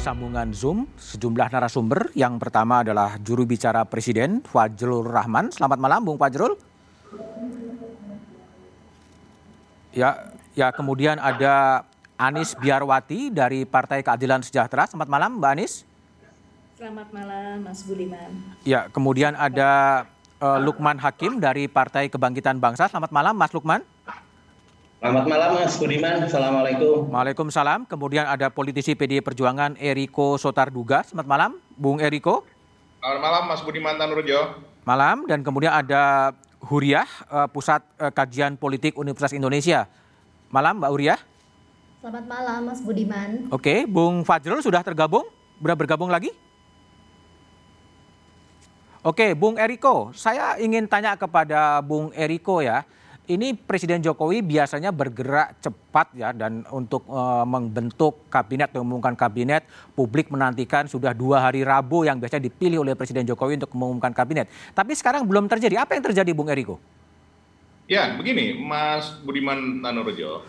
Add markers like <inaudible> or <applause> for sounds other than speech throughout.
sambungan Zoom sejumlah narasumber. Yang pertama adalah juru bicara Presiden Fajrul Rahman. Selamat malam Bung Fajrul. Ya, ya kemudian ada Anis Biarwati dari Partai Keadilan Sejahtera. Selamat malam Mbak Anis. Selamat malam Mas Budiman. Ya, kemudian ada uh, Lukman Hakim dari Partai Kebangkitan Bangsa. Selamat malam Mas Lukman. Selamat malam Mas Budiman, Assalamualaikum. Waalaikumsalam. Kemudian ada politisi PD Perjuangan Eriko Sotarduga. Selamat malam, Bung Eriko. Selamat malam Mas Budiman Tanurjo. Malam. Dan kemudian ada Huriah, eh, Pusat eh, Kajian Politik Universitas Indonesia. Malam, Mbak Huriah. Selamat malam Mas Budiman. Oke, Bung Fajrul sudah tergabung? Sudah bergabung lagi? Oke, Bung Eriko, saya ingin tanya kepada Bung Eriko ya ini Presiden Jokowi biasanya bergerak cepat ya dan untuk uh, membentuk kabinet mengumumkan kabinet publik menantikan sudah dua hari Rabu yang biasanya dipilih oleh Presiden Jokowi untuk mengumumkan kabinet. Tapi sekarang belum terjadi. Apa yang terjadi, Bung Eriko? Ya, begini, Mas Budiman Tanurjo.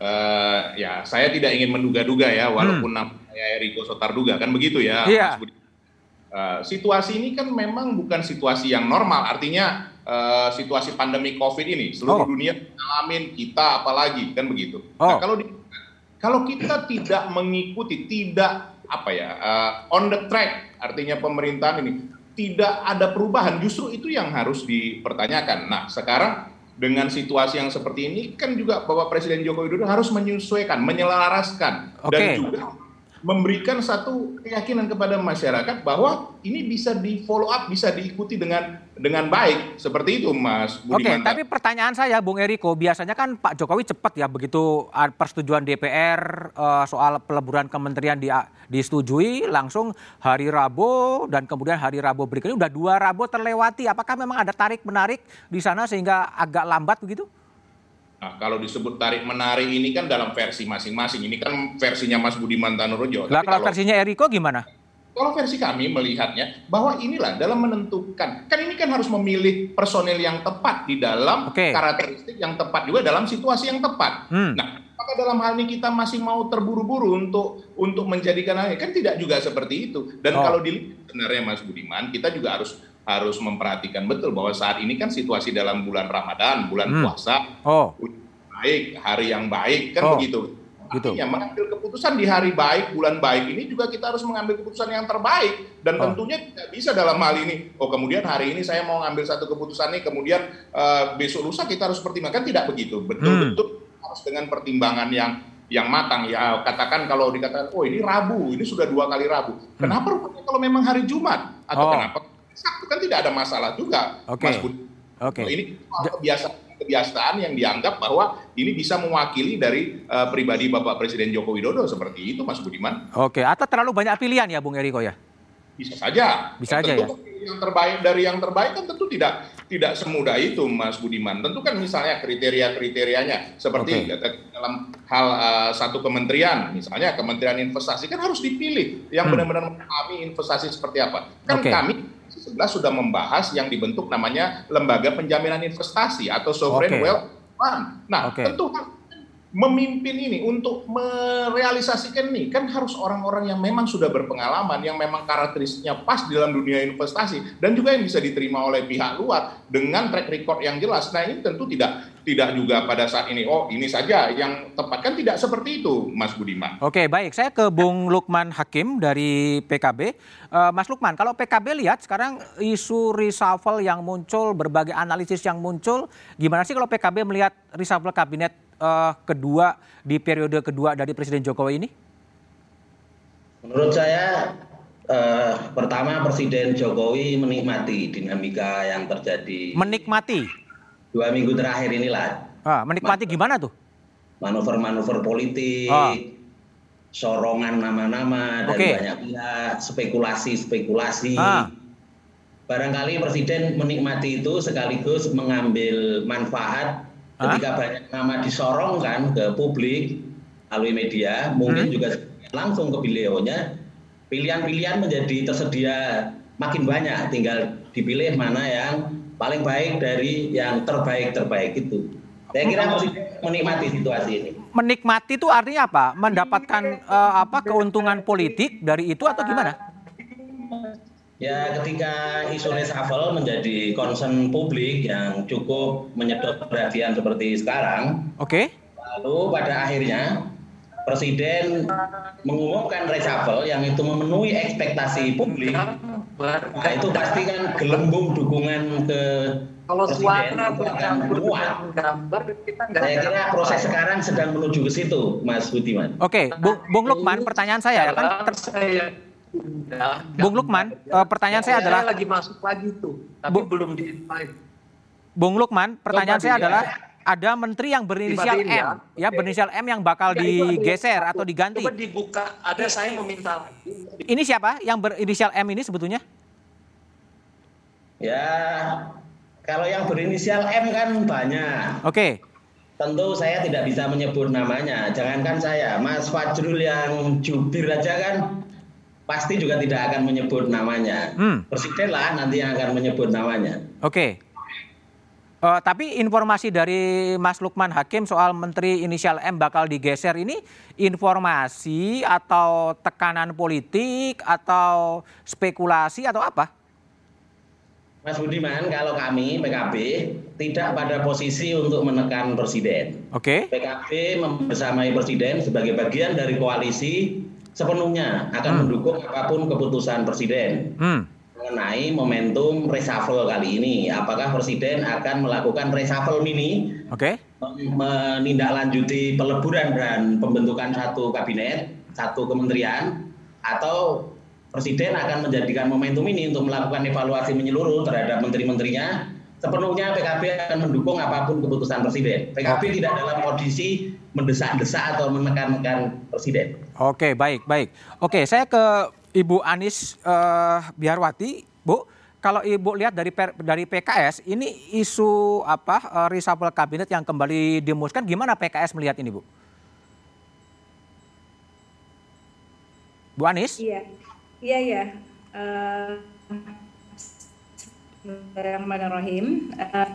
Uh, ya, saya tidak ingin menduga-duga ya, walaupun hmm. namanya Eriko Sotarduga kan begitu ya, iya. Mas Budiman. Uh, situasi ini kan memang bukan situasi yang normal, artinya uh, situasi pandemi COVID ini seluruh oh. dunia mengalami kita apalagi kan begitu. Nah, oh. Nah, kalau di, kalau kita tidak mengikuti, tidak apa ya uh, on the track, artinya pemerintahan ini tidak ada perubahan, justru itu yang harus dipertanyakan. Nah, sekarang dengan situasi yang seperti ini kan juga Bapak Presiden Joko Widodo harus menyesuaikan, menyelaraskan okay. dan juga memberikan satu keyakinan kepada masyarakat bahwa ini bisa di follow up, bisa diikuti dengan dengan baik. Seperti itu, Mas Oke, okay, tapi pertanyaan saya, Bung Eriko, biasanya kan Pak Jokowi cepat ya begitu persetujuan DPR uh, soal peleburan kementerian di, disetujui langsung hari Rabu dan kemudian hari Rabu berikutnya udah dua Rabu terlewati. Apakah memang ada tarik menarik di sana sehingga agak lambat begitu? Nah, kalau disebut tarik menarik ini kan dalam versi masing-masing. Ini kan versinya Mas Budiman Tanurjo. Nah, kalau, kalau versinya Eriko gimana? Kalau versi kami melihatnya bahwa inilah dalam menentukan, kan ini kan harus memilih personil yang tepat di dalam okay. karakteristik yang tepat juga dalam situasi yang tepat. Hmm. Nah, apakah dalam hal ini kita masih mau terburu-buru untuk untuk menjadikan hal ini? Kan tidak juga seperti itu. Dan oh. kalau dilihat sebenarnya Mas Budiman, kita juga harus harus memperhatikan betul bahwa saat ini kan situasi dalam bulan Ramadan, bulan hmm. puasa, oh. baik, hari yang baik kan oh. begitu. Gitu. Artinya mengambil keputusan di hari baik, bulan baik ini juga kita harus mengambil keputusan yang terbaik dan oh. tentunya tidak bisa dalam hal ini. Oh kemudian hari ini saya mau ngambil satu keputusan nih, kemudian uh, besok lusa kita harus pertimbangkan tidak begitu. Betul-betul hmm. harus dengan pertimbangan yang yang matang ya katakan kalau dikatakan oh ini Rabu ini sudah dua kali Rabu hmm. kenapa rupanya kalau memang hari Jumat atau oh. kenapa Sabtu kan tidak ada masalah juga, okay. Mas Budi. Oke. Okay. Ini kebiasaan kebiasaan yang dianggap bahwa ini bisa mewakili dari uh, pribadi Bapak Presiden Joko Widodo seperti itu, Mas Budiman. Oke, atau terlalu banyak pilihan ya, Bung Eriko ya? Bisa saja. Bisa aja ya. Yang terbaik dari yang terbaik kan tentu tidak tidak semudah itu, Mas Budiman. Tentu kan misalnya kriteria-kriterianya seperti okay. dalam hal uh, satu kementerian, misalnya Kementerian Investasi kan harus dipilih yang hmm. benar-benar memahami investasi seperti apa. Kan okay. kami 11 sudah membahas yang dibentuk namanya Lembaga Penjaminan Investasi atau Sovereign okay. Wealth Fund. Nah, okay. tentu memimpin ini untuk merealisasikan ini kan harus orang-orang yang memang sudah berpengalaman yang memang karakteristiknya pas dalam dunia investasi dan juga yang bisa diterima oleh pihak luar dengan track record yang jelas. Nah ini tentu tidak tidak juga pada saat ini oh ini saja yang tepat kan tidak seperti itu Mas Budiman. Oke baik saya ke Bung Lukman Hakim dari PKB. Uh, eh, Mas Lukman kalau PKB lihat sekarang isu reshuffle yang muncul berbagai analisis yang muncul gimana sih kalau PKB melihat reshuffle kabinet uh, kedua di periode kedua dari Presiden Jokowi ini? Menurut saya uh, pertama Presiden Jokowi menikmati dinamika yang terjadi. Menikmati? Dua minggu terakhir inilah. Ah, menikmati gimana tuh? Manuver-manuver politik, ah. sorongan nama-nama dari okay. banyak pihak, spekulasi-spekulasi. Ah. Barangkali Presiden menikmati itu sekaligus mengambil manfaat ketika banyak nama disorongkan ke publik melalui media, mungkin hmm. juga langsung ke beliaunya, pilihan-pilihan menjadi tersedia makin banyak, tinggal dipilih mana yang paling baik dari yang terbaik-terbaik itu. Saya kira menikmati situasi ini. menikmati itu artinya apa? Mendapatkan uh, apa keuntungan politik dari itu atau gimana? Ya, ketika isu reshuffle menjadi concern publik yang cukup menyedot perhatian seperti sekarang, oke. Okay. Lalu pada akhirnya Presiden mengumumkan reshuffle yang itu memenuhi ekspektasi publik, nah itu pasti kan gelembung dukungan ke kalau Presiden suara itu akan. Gambar kita nggak Saya kira proses sekarang sedang menuju ke situ, Mas Budiman. Oke, Bung, Bung Lukman, pertanyaan saya ya kan. Ter... Saya Bung Lukman, uh, pertanyaan saya adalah. lagi masuk lagi tuh, tapi Bu, belum di invite. Bung Lukman, pertanyaan saya adalah ada menteri yang berinisial M, ya, ya berinisial M yang bakal ya, digeser atau diganti. Coba dibuka, ada saya meminta. Ini siapa yang berinisial M ini sebetulnya? Ya, kalau yang berinisial M kan banyak. Oke. Okay. Tentu saya tidak bisa menyebut namanya. Jangankan saya, Mas Fajrul yang jubir aja kan pasti juga tidak akan menyebut namanya. Hmm. Presiden lah nanti yang akan menyebut namanya. Oke. Okay. Uh, tapi informasi dari Mas Lukman Hakim soal Menteri inisial M bakal digeser ini informasi atau tekanan politik atau spekulasi atau apa? Mas Budiman, kalau kami PKB tidak pada posisi untuk menekan presiden. Oke. Okay. PKB membersamai presiden sebagai bagian dari koalisi sepenuhnya akan hmm. mendukung apa pun keputusan presiden. Hmm mengenai momentum reshuffle kali ini. Apakah Presiden akan melakukan reshuffle mini? Oke. Okay. Menindaklanjuti peleburan dan pembentukan satu kabinet, satu kementerian, atau Presiden akan menjadikan momentum ini untuk melakukan evaluasi menyeluruh terhadap menteri-menterinya. Sepenuhnya PKB akan mendukung apa pun keputusan Presiden. PKB tidak dalam kondisi mendesak-desak atau menekan-nekan Presiden. Oke, baik, baik. Oke, saya ke Ibu Anis uh, Biarwati, Bu, kalau Ibu lihat dari dari PKS, ini isu apa uh, reshuffle kabinet yang kembali dimuskan, gimana PKS melihat ini, Bu? Bu Anis? Iya, iya, iya. Uh, Bismillahirrahmanirrahim. Uh,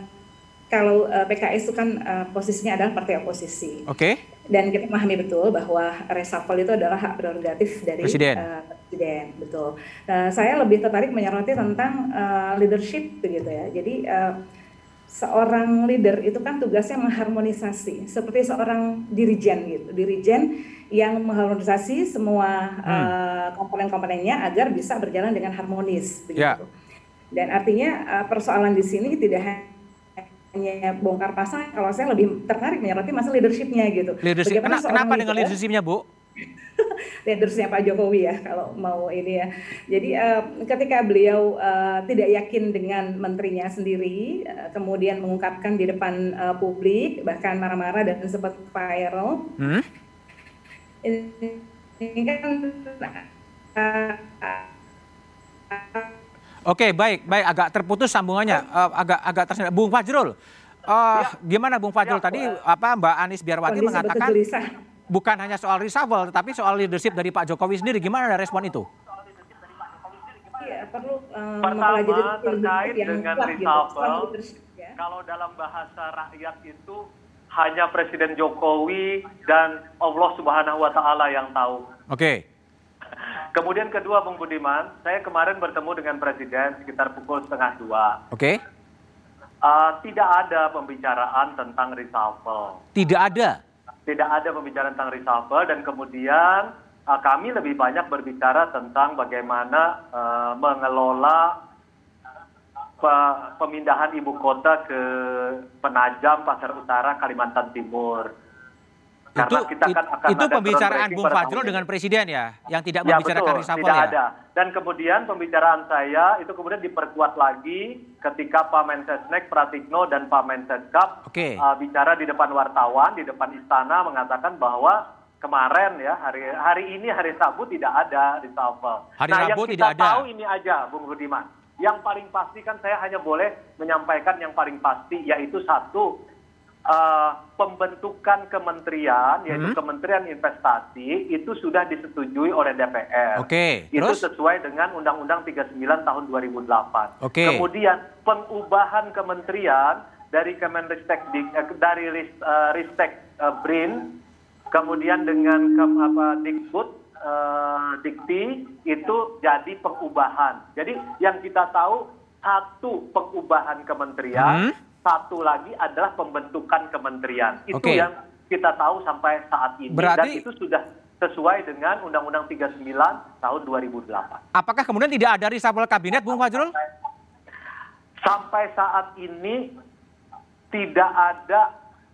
kalau uh, PKS itu kan uh, posisinya adalah partai oposisi. Oke. Okay. Dan kita memahami betul bahwa reshuffle itu adalah hak prerogatif dari presiden. Uh, presiden, betul. Uh, saya lebih tertarik menyoroti tentang uh, leadership begitu ya. Jadi uh, seorang leader itu kan tugasnya mengharmonisasi, seperti seorang dirijen gitu, dirijen yang mengharmonisasi semua hmm. uh, komponen-komponennya agar bisa berjalan dengan harmonis begitu. Yeah. Dan artinya uh, persoalan di sini tidak hanya hanya bongkar pasang, kalau saya lebih tertarik menyoroti masa leadershipnya gitu. Leadership. Kena, kenapa dengan leadershipnya Bu? <laughs> leadershipnya Pak Jokowi ya kalau mau ini ya. Jadi uh, ketika beliau uh, tidak yakin dengan menterinya sendiri, uh, kemudian mengungkapkan di depan uh, publik, bahkan marah-marah dan sempat viral. Hmm? Ini kan uh, Oke, baik, baik. Agak terputus sambungannya, uh, agak agak tersendat. Bung Fajrul, uh, ya. gimana Bung Fajrul ya, tadi apa Mbak Anies Biarwati Kondisi mengatakan bukan hanya soal reshuffle, tetapi soal leadership dari Pak Jokowi sendiri. Gimana ada respon itu? Iya, perlu um, Pertama terkait dengan gitu, reshuffle, ya. kalau dalam bahasa rakyat itu hanya Presiden Jokowi dan Allah Subhanahu Wa Taala yang tahu. Oke. Okay. Kemudian kedua Bung Budiman, saya kemarin bertemu dengan Presiden sekitar pukul setengah dua. Oke. Okay. Uh, tidak ada pembicaraan tentang reshuffle. Tidak ada? Tidak ada pembicaraan tentang reshuffle dan kemudian uh, kami lebih banyak berbicara tentang bagaimana uh, mengelola pe pemindahan ibu kota ke Penajam, Pasar Utara, Kalimantan Timur karena itu, kita kan akan itu pembicaraan Bung Fajrul dengan Presiden ya, yang tidak ya, membicarakan betul, reshuffle tidak ya? ada. Dan kemudian pembicaraan saya itu kemudian diperkuat lagi ketika Pak Mensesnek Pratikno dan Pak Menseskap okay. uh, bicara di depan wartawan, di depan istana mengatakan bahwa kemarin ya hari hari ini hari Sabtu tidak ada reshuffle. Hari nah, Rabu yang kita tidak tahu ini aja, Bung Budiman. Yang paling pasti kan saya hanya boleh menyampaikan yang paling pasti yaitu satu pembentukan kementerian yaitu hmm. Kementerian Investasi itu sudah disetujui oleh DPR. Oke. Okay. Itu sesuai dengan Undang-Undang 39 tahun 2008. Oke. Okay. Kemudian pengubahan kementerian dari Kemenristek eh, dari uh, Ristek uh, BRIN kemudian dengan ke, apa Dikbud uh, Dikti itu jadi pengubahan. Jadi yang kita tahu satu pengubahan kementerian, hmm? Satu lagi adalah pembentukan kementerian. Itu okay. yang kita tahu sampai saat ini Berarti... dan itu sudah sesuai dengan Undang-Undang 39 tahun 2008. Apakah kemudian tidak ada reshuffle kabinet, Bung Fajrul? Sampai saat ini tidak ada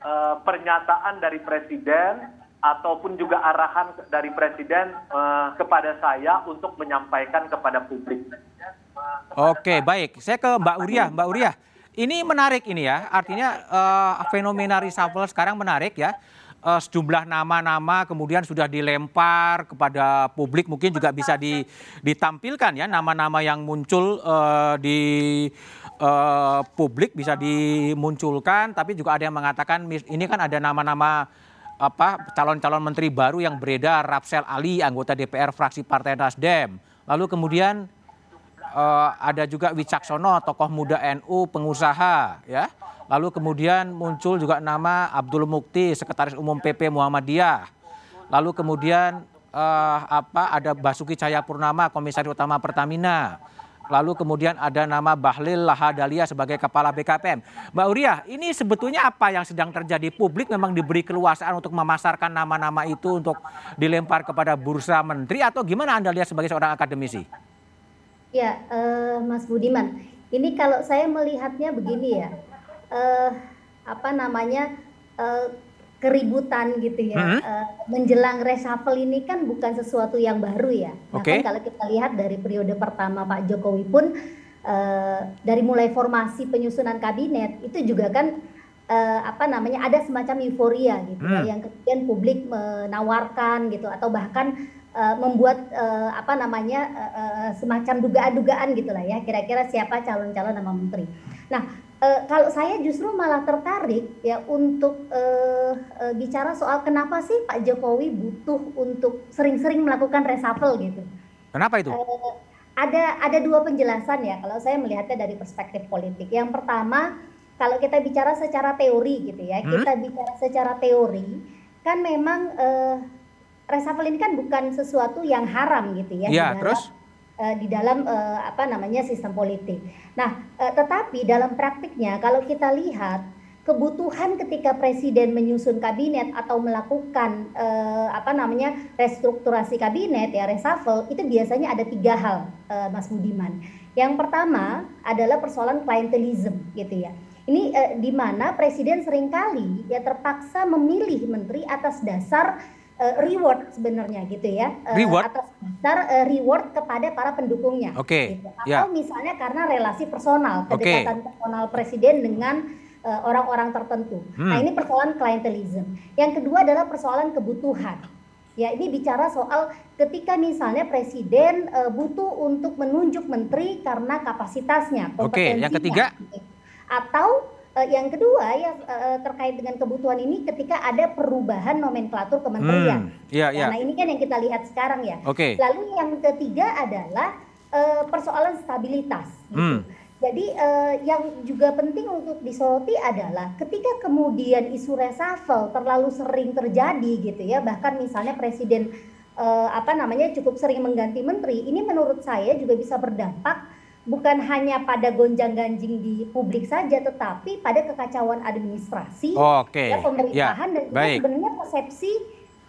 uh, pernyataan dari Presiden ataupun juga arahan dari Presiden uh, kepada saya untuk menyampaikan kepada publik. Oke, baik. Saya ke Mbak Uria. Mbak Uria, ini menarik ini ya. Artinya uh, fenomena reshuffle sekarang menarik ya. Uh, sejumlah nama-nama kemudian sudah dilempar kepada publik mungkin juga bisa di, ditampilkan ya nama-nama yang muncul uh, di uh, publik bisa dimunculkan tapi juga ada yang mengatakan ini kan ada nama-nama apa calon-calon menteri baru yang beredar Rapsel Ali anggota DPR fraksi Partai Nasdem. Lalu kemudian uh, ada juga Wicaksono tokoh muda NU pengusaha ya. Lalu kemudian muncul juga nama Abdul Mukti sekretaris umum PP Muhammadiyah. Lalu kemudian uh, apa ada Basuki Cahayapurnama komisaris utama Pertamina. Lalu kemudian ada nama Bahlil Lahadalia sebagai kepala BKPM. Mbak Uria, ini sebetulnya apa yang sedang terjadi? Publik memang diberi keluasaan untuk memasarkan nama-nama itu untuk dilempar kepada bursa menteri atau gimana Anda lihat sebagai seorang akademisi? Ya, uh, Mas Budiman, ini kalau saya melihatnya begini ya, uh, apa namanya? Uh, keributan gitu ya hmm. uh, menjelang reshuffle ini kan bukan sesuatu yang baru ya. Okay. kalau kita lihat dari periode pertama Pak Jokowi pun uh, dari mulai formasi penyusunan kabinet itu juga kan uh, apa namanya ada semacam euforia gitu ya, hmm. ya yang kemudian publik menawarkan gitu atau bahkan uh, membuat uh, apa namanya uh, uh, semacam dugaan-dugaan gitulah ya kira-kira siapa calon-calon nama menteri. Nah Uh, kalau saya justru malah tertarik ya untuk uh, uh, bicara soal kenapa sih Pak Jokowi butuh untuk sering-sering melakukan reshuffle gitu. Kenapa itu? Uh, ada ada dua penjelasan ya kalau saya melihatnya dari perspektif politik. Yang pertama kalau kita bicara secara teori gitu ya, hmm? kita bicara secara teori kan memang uh, reshuffle ini kan bukan sesuatu yang haram gitu ya. Iya, terus? uh, di dalam uh, apa namanya sistem politik. Nah, uh, tetapi dalam praktiknya kalau kita lihat kebutuhan ketika presiden menyusun kabinet atau melakukan uh, apa namanya restrukturasi kabinet ya reshuffle itu biasanya ada tiga hal uh, Mas Budiman. Yang pertama adalah persoalan klientelism gitu ya. Ini uh, di mana presiden sering kali ya terpaksa memilih menteri atas dasar uh, reward sebenarnya gitu ya uh, reward atas dasar uh, reward kepada para pendukungnya. Oke. Okay. Gitu. Atau yeah. misalnya karena relasi personal kedekatan okay. personal presiden dengan orang-orang uh, tertentu. Hmm. Nah ini persoalan klientelism. Yang kedua adalah persoalan kebutuhan. Ya ini bicara soal ketika misalnya presiden uh, butuh untuk menunjuk menteri karena kapasitasnya, kompetensinya. Oke. Yang ketiga. Gitu. Atau Uh, yang kedua ya uh, terkait dengan kebutuhan ini ketika ada perubahan nomenklatur kementerian. Hmm, yeah, yeah. Nah ini kan yang kita lihat sekarang ya. Okay. Lalu yang ketiga adalah uh, persoalan stabilitas. Gitu. Hmm. Jadi uh, yang juga penting untuk disoroti adalah ketika kemudian isu reshuffle terlalu sering terjadi gitu ya, bahkan misalnya presiden uh, apa namanya cukup sering mengganti menteri, ini menurut saya juga bisa berdampak bukan hanya pada gonjang-ganjing di publik saja, tetapi pada kekacauan administrasi, oh, okay. ya, pemerintahan ya, dan juga sebenarnya persepsi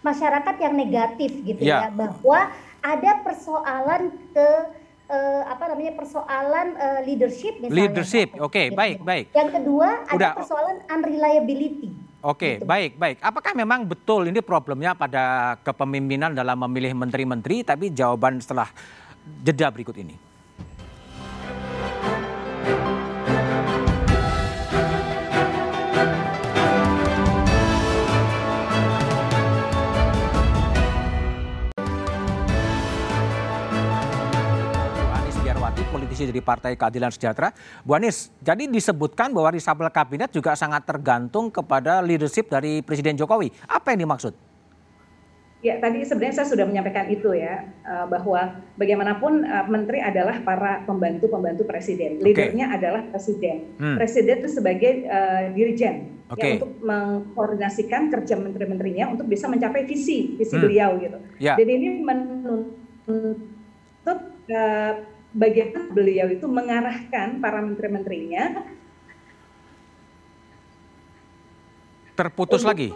masyarakat yang negatif gitu ya, ya bahwa ada persoalan ke uh, apa namanya persoalan uh, leadership misalnya. Leadership, oke, okay, baik, baik. Yang kedua ada Udah. persoalan unreliability. Oke, okay, gitu. baik, baik. Apakah memang betul ini problemnya pada kepemimpinan dalam memilih menteri-menteri, tapi jawaban setelah jeda berikut ini. Politisi dari Partai Keadilan Sejahtera. Bu Anies, jadi disebutkan bahwa reshuffle kabinet juga sangat tergantung kepada leadership dari Presiden Jokowi. Apa yang dimaksud? Ya, tadi sebenarnya saya sudah menyampaikan itu ya, uh, bahwa bagaimanapun uh, menteri adalah para pembantu-pembantu presiden. Leadernya okay. adalah presiden. Hmm. Presiden itu sebagai uh, dirijen okay. ya, untuk mengkoordinasikan kerja menteri-menterinya untuk bisa mencapai visi visi hmm. beliau gitu. Yeah. Dan ini menuntut uh, bagaimana beliau itu mengarahkan para menteri-menterinya terputus lagi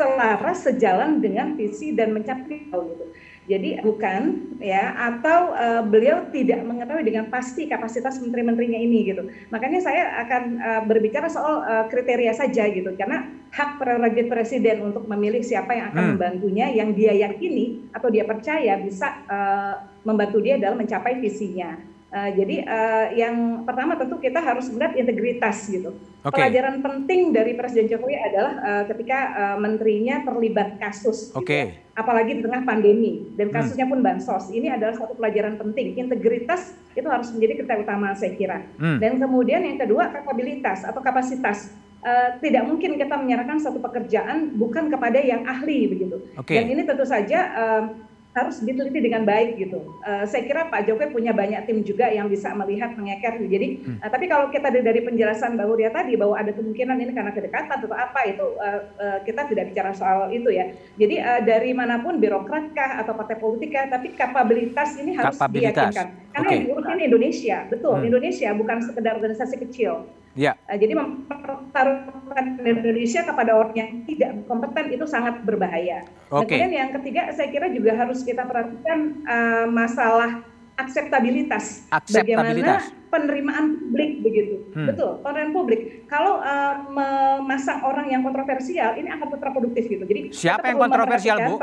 selaras sejalan dengan visi dan mencapai gitu. Jadi bukan ya atau uh, beliau tidak mengetahui dengan pasti kapasitas menteri-menterinya ini gitu. Makanya saya akan uh, berbicara soal uh, kriteria saja gitu karena hak prerogatif presiden untuk memilih siapa yang akan hmm. membantunya yang dia yakini atau dia percaya bisa uh, membantu dia dalam mencapai visinya. Uh, jadi uh, yang pertama tentu kita harus melihat integritas gitu. Okay. Pelajaran penting dari Presiden Jokowi adalah uh, ketika uh, menterinya terlibat kasus, okay. gitu, apalagi di tengah pandemi dan hmm. kasusnya pun bansos. Ini adalah satu pelajaran penting. Integritas itu harus menjadi kriteria utama saya kira. Hmm. Dan kemudian yang kedua kapabilitas atau kapasitas. Uh, tidak mungkin kita menyerahkan satu pekerjaan bukan kepada yang ahli begitu. Okay. Dan ini tentu saja uh, harus diteliti dengan baik gitu. Uh, saya kira Pak Jokowi punya banyak tim juga yang bisa melihat mengeker. Jadi, hmm. uh, tapi kalau kita dari penjelasan Mbak Huria tadi bahwa ada kemungkinan ini karena kedekatan atau apa itu uh, uh, kita tidak bicara soal itu ya. Jadi uh, dari mana pun birokratkah atau partai politika, tapi kapabilitas ini harus kapabilitas. diyakinkan. Karena okay. yang diurusin Indonesia, betul hmm. Indonesia bukan sekedar organisasi kecil. Ya. Uh, jadi mempertaruhkan Indonesia kepada orang yang tidak kompeten itu sangat berbahaya. Okay. kemudian yang ketiga saya kira juga harus kita perhatikan uh, masalah akseptabilitas. akseptabilitas. Bagaimana penerimaan publik begitu. Hmm. Betul, penerimaan publik. Kalau uh, memasang orang yang kontroversial ini akan kontraproduktif gitu. Jadi siapa yang kontroversial, Bu?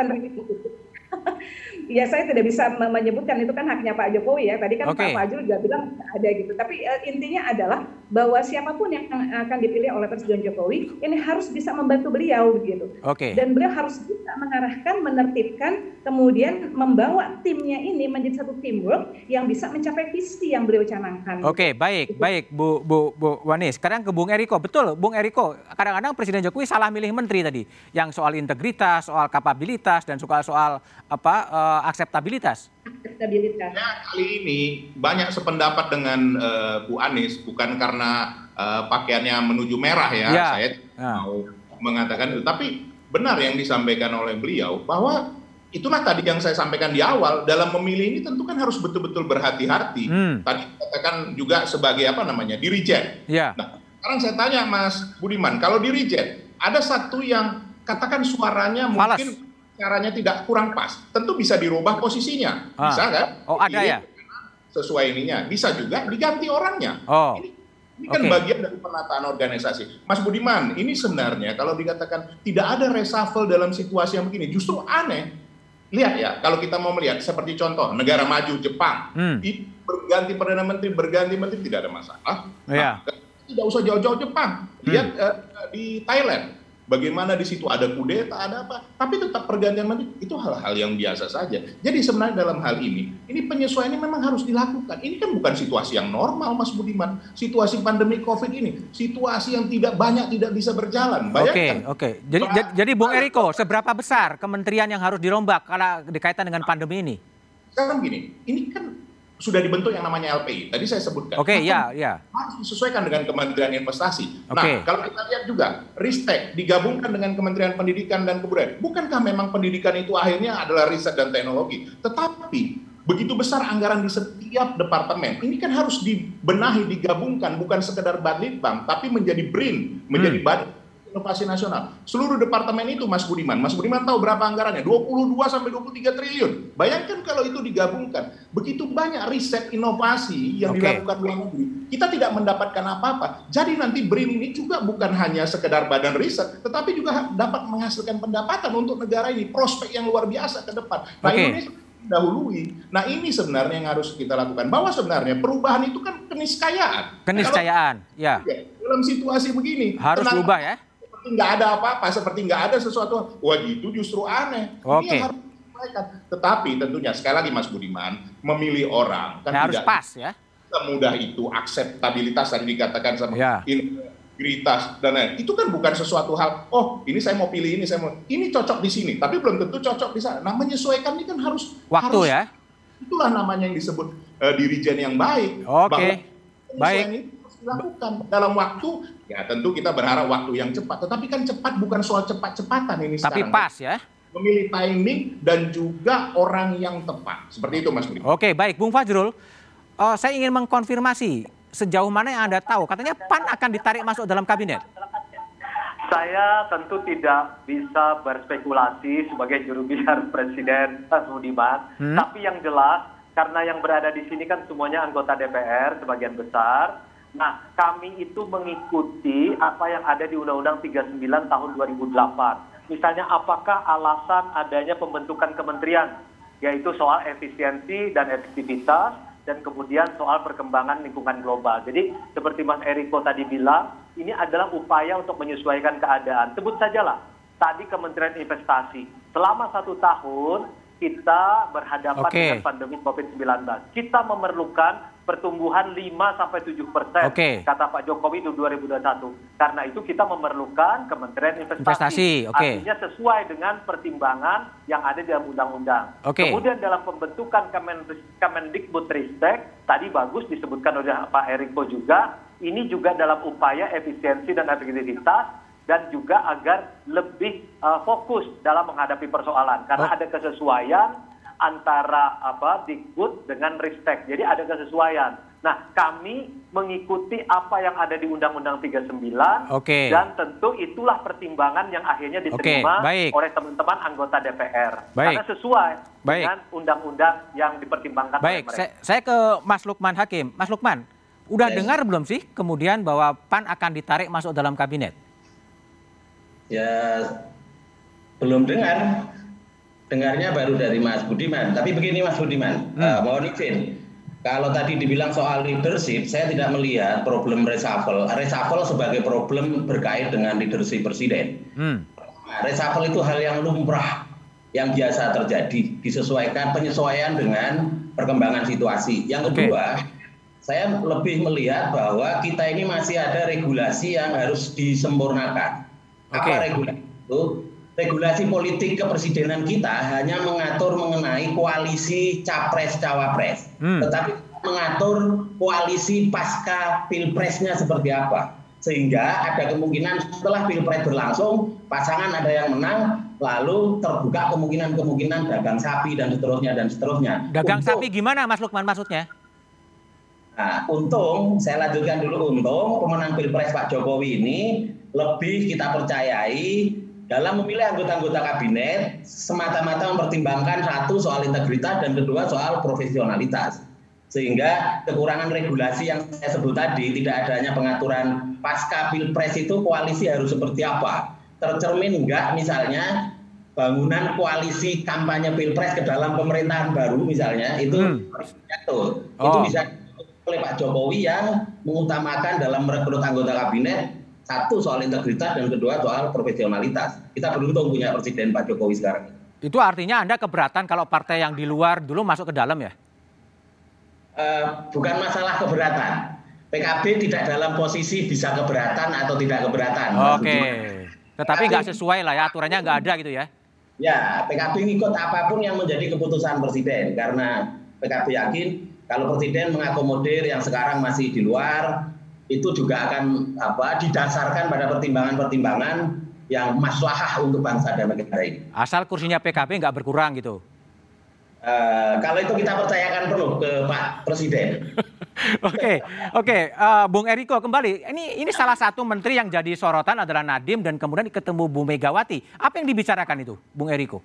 Ya saya tidak bisa menyebutkan itu kan haknya Pak Jokowi ya. Tadi kan okay. Pak Fajrul juga bilang ada gitu. Tapi uh, intinya adalah bahwa siapa pun yang akan dipilih oleh Presiden Jokowi ini harus bisa membantu beliau begitu. Okay. Dan beliau harus bisa mengarahkan, menertibkan, kemudian membawa timnya ini menjadi satu teamwork yang bisa mencapai visi yang beliau canangkan. Oke, okay, baik, gitu. baik Bu Bu Bu Wani. Sekarang ke Bung Eriko. Betul, Bung Eriko. Kadang-kadang Presiden Jokowi salah milih menteri tadi, yang soal integritas, soal kapabilitas dan soal soal apa uh, akseptabilitas? Akseptabilitas. Ya, kali ini banyak sependapat dengan uh, Bu Anies bukan karena uh, pakaiannya menuju merah ya, ya. saya ya. mau mengatakan itu. Tapi benar yang disampaikan oleh beliau bahwa itulah tadi yang saya sampaikan di awal dalam memilih ini tentu kan harus betul-betul berhati-hati. Hmm. Tadi katakan juga sebagai apa namanya dirijen. Ya. Nah, sekarang saya tanya Mas Budiman, kalau dirijen ada satu yang katakan suaranya mungkin caranya tidak kurang pas, tentu bisa dirubah posisinya. Ah. Bisa kan? Oh, ada ya? Sesuai ininya. Bisa juga diganti orangnya. Oh. Ini, ini kan okay. bagian dari penataan organisasi. Mas Budiman, ini sebenarnya kalau dikatakan tidak ada reshuffle dalam situasi yang begini, justru aneh. Lihat ya, kalau kita mau melihat seperti contoh negara maju Jepang, hmm. berganti perdana menteri, berganti menteri tidak ada masalah. Yeah. Nah, tidak usah jauh-jauh Jepang. Lihat hmm. uh, di Thailand, bagaimana di situ ada kudeta, ada apa, tapi tetap pergantian menteri itu hal-hal yang biasa saja. Jadi sebenarnya dalam hal ini, ini penyesuaian ini memang harus dilakukan. Ini kan bukan situasi yang normal, Mas Budiman. Situasi pandemi COVID ini, situasi yang tidak banyak tidak bisa berjalan. Oke, oke. Okay. Jadi, jadi Bung Eriko, seberapa besar kementerian yang harus dirombak karena dikaitan dengan pandemi ini? Sekarang gini, ini kan sudah dibentuk yang namanya LPI. Tadi saya sebutkan. Oke, okay, ya, ya. Harus disesuaikan dengan Kementerian Investasi. Okay. Nah, kalau kita lihat juga, Ristek digabungkan dengan Kementerian Pendidikan dan Kebudayaan. Bukankah memang pendidikan itu akhirnya adalah riset dan teknologi? Tetapi begitu besar anggaran di setiap departemen. Ini kan harus dibenahi, digabungkan, bukan sekedar badlitbang, tapi menjadi BRIN, menjadi hmm. badan inovasi nasional. Seluruh departemen itu Mas Budiman, Mas Budiman tahu berapa anggarannya? 22 sampai 23 triliun. Bayangkan kalau itu digabungkan, begitu banyak riset inovasi yang okay. dilakukan luar negeri. Kita tidak mendapatkan apa-apa. Jadi nanti BRIN ini juga bukan hanya sekedar badan riset, tetapi juga dapat menghasilkan pendapatan untuk negara ini, prospek yang luar biasa ke depan. Nah, okay. Indonesia dahului. Nah ini sebenarnya yang harus kita lakukan. Bahwa sebenarnya perubahan itu kan keniscayaan. Keniscayaan, nah, ya. Dalam situasi begini. Harus berubah ya seperti nggak ada apa-apa, seperti nggak ada sesuatu. Wah itu justru aneh. Oke. Okay. Tetapi tentunya sekali lagi Mas Budiman memilih orang kan ya, tidak harus pas ya. Semudah itu akseptabilitas tadi dikatakan sama ya. in, integritas dan lain itu kan bukan sesuatu hal oh ini saya mau pilih ini saya mau ini cocok di sini tapi belum tentu cocok di sana nah menyesuaikan ini kan harus waktu harus, ya itulah namanya yang disebut uh, dirijen yang baik oke okay. baik ini harus dilakukan dalam waktu ya tentu kita berharap waktu yang cepat tetapi kan cepat bukan soal cepat-cepatan ini tapi sekarang. pas ya memilih timing dan juga orang yang tepat seperti itu Mas Budi oke baik Bung Fajrul uh, saya ingin mengkonfirmasi sejauh mana yang Anda tahu? Katanya PAN akan ditarik masuk dalam kabinet. Saya tentu tidak bisa berspekulasi sebagai juru bicara <laughs> Presiden Mas Budiman, hmm? tapi yang jelas karena yang berada di sini kan semuanya anggota DPR sebagian besar. Nah, kami itu mengikuti apa yang ada di Undang-Undang 39 tahun 2008. Misalnya apakah alasan adanya pembentukan kementerian, yaitu soal efisiensi dan efektivitas, dan kemudian soal perkembangan lingkungan global. Jadi seperti Mas Eriko tadi bilang, ini adalah upaya untuk menyesuaikan keadaan. Sebut sajalah, tadi Kementerian Investasi. Selama satu tahun kita berhadapan okay. dengan pandemi COVID-19. Kita memerlukan pertumbuhan 5 sampai 7 persen, okay. kata Pak Jokowi di 2021. Karena itu kita memerlukan Kementerian Investasi. Investasi okay. Artinya sesuai dengan pertimbangan yang ada dalam undang-undang. Okay. Kemudian dalam pembentukan Kemendikbudristek, tadi bagus disebutkan oleh Pak Eriko juga, ini juga dalam upaya efisiensi dan efektivitas dan juga agar lebih uh, fokus dalam menghadapi persoalan karena oh. ada kesesuaian antara apa Dikbud dengan Ristek. Jadi ada kesesuaian. Nah, kami mengikuti apa yang ada di Undang-Undang 39 okay. dan tentu itulah pertimbangan yang akhirnya diterima okay, oleh teman-teman anggota DPR. Baik. Karena sesuai baik. dengan undang-undang yang dipertimbangkan baik. oleh mereka. Saya, saya ke Mas Lukman Hakim. Mas Lukman, udah yes. dengar belum sih kemudian bahwa PAN akan ditarik masuk dalam kabinet? Ya belum dengar dengarnya baru dari Mas Budiman. Tapi begini Mas Budiman, hmm. uh, mohon izin. Kalau tadi dibilang soal leadership, saya tidak melihat problem reshuffle. Reshuffle sebagai problem berkait dengan leadership presiden. Hmm. Reshuffle itu hal yang lumrah, yang biasa terjadi, disesuaikan penyesuaian dengan perkembangan situasi. Yang kedua, okay. saya lebih melihat bahwa kita ini masih ada regulasi yang harus disempurnakan. Okay. Apa regulasi itu? Regulasi politik kepresidenan kita hanya mengatur mengenai koalisi capres-cawapres, hmm. tetapi mengatur koalisi pasca pilpresnya seperti apa. Sehingga ada kemungkinan setelah pilpres berlangsung, pasangan ada yang menang, lalu terbuka kemungkinan-kemungkinan dagang sapi dan seterusnya dan seterusnya. Dagang Untuk, sapi gimana Mas Lukman maksudnya? Nah, untung saya lanjutkan dulu untung pemenang pilpres Pak Jokowi ini lebih kita percayai dalam memilih anggota-anggota kabinet semata-mata mempertimbangkan satu soal integritas dan kedua soal profesionalitas. Sehingga kekurangan regulasi yang saya sebut tadi tidak adanya pengaturan pasca pilpres itu koalisi harus seperti apa. Tercermin enggak misalnya bangunan koalisi kampanye pilpres ke dalam pemerintahan baru misalnya itu hmm. Oh. Itu bisa oleh Pak Jokowi yang mengutamakan dalam merekrut anggota kabinet satu soal integritas dan kedua soal profesionalitas. Kita beruntung punya Presiden Pak Jokowi sekarang. Itu artinya Anda keberatan kalau partai yang di luar dulu masuk ke dalam ya? Uh, bukan masalah keberatan. PKB tidak dalam posisi bisa keberatan atau tidak keberatan. Oke. Okay. Tetapi nggak sesuai lah ya aturannya nggak ada gitu ya? Ya, PKB ngikut apa pun yang menjadi keputusan Presiden karena PKB yakin kalau Presiden mengakomodir yang sekarang masih di luar itu juga akan apa didasarkan pada pertimbangan-pertimbangan yang maslahah untuk bangsa dan negara ini. Asal kursinya PKB nggak berkurang gitu. Uh, kalau itu kita percayakan perlu ke Pak Presiden. <laughs> Oke, oke, okay, uh, eh, Bung Eriko kembali. Ini ini salah satu menteri yang jadi sorotan adalah Nadim dan kemudian ketemu Bu Megawati. Apa yang dibicarakan itu, Bung Eriko?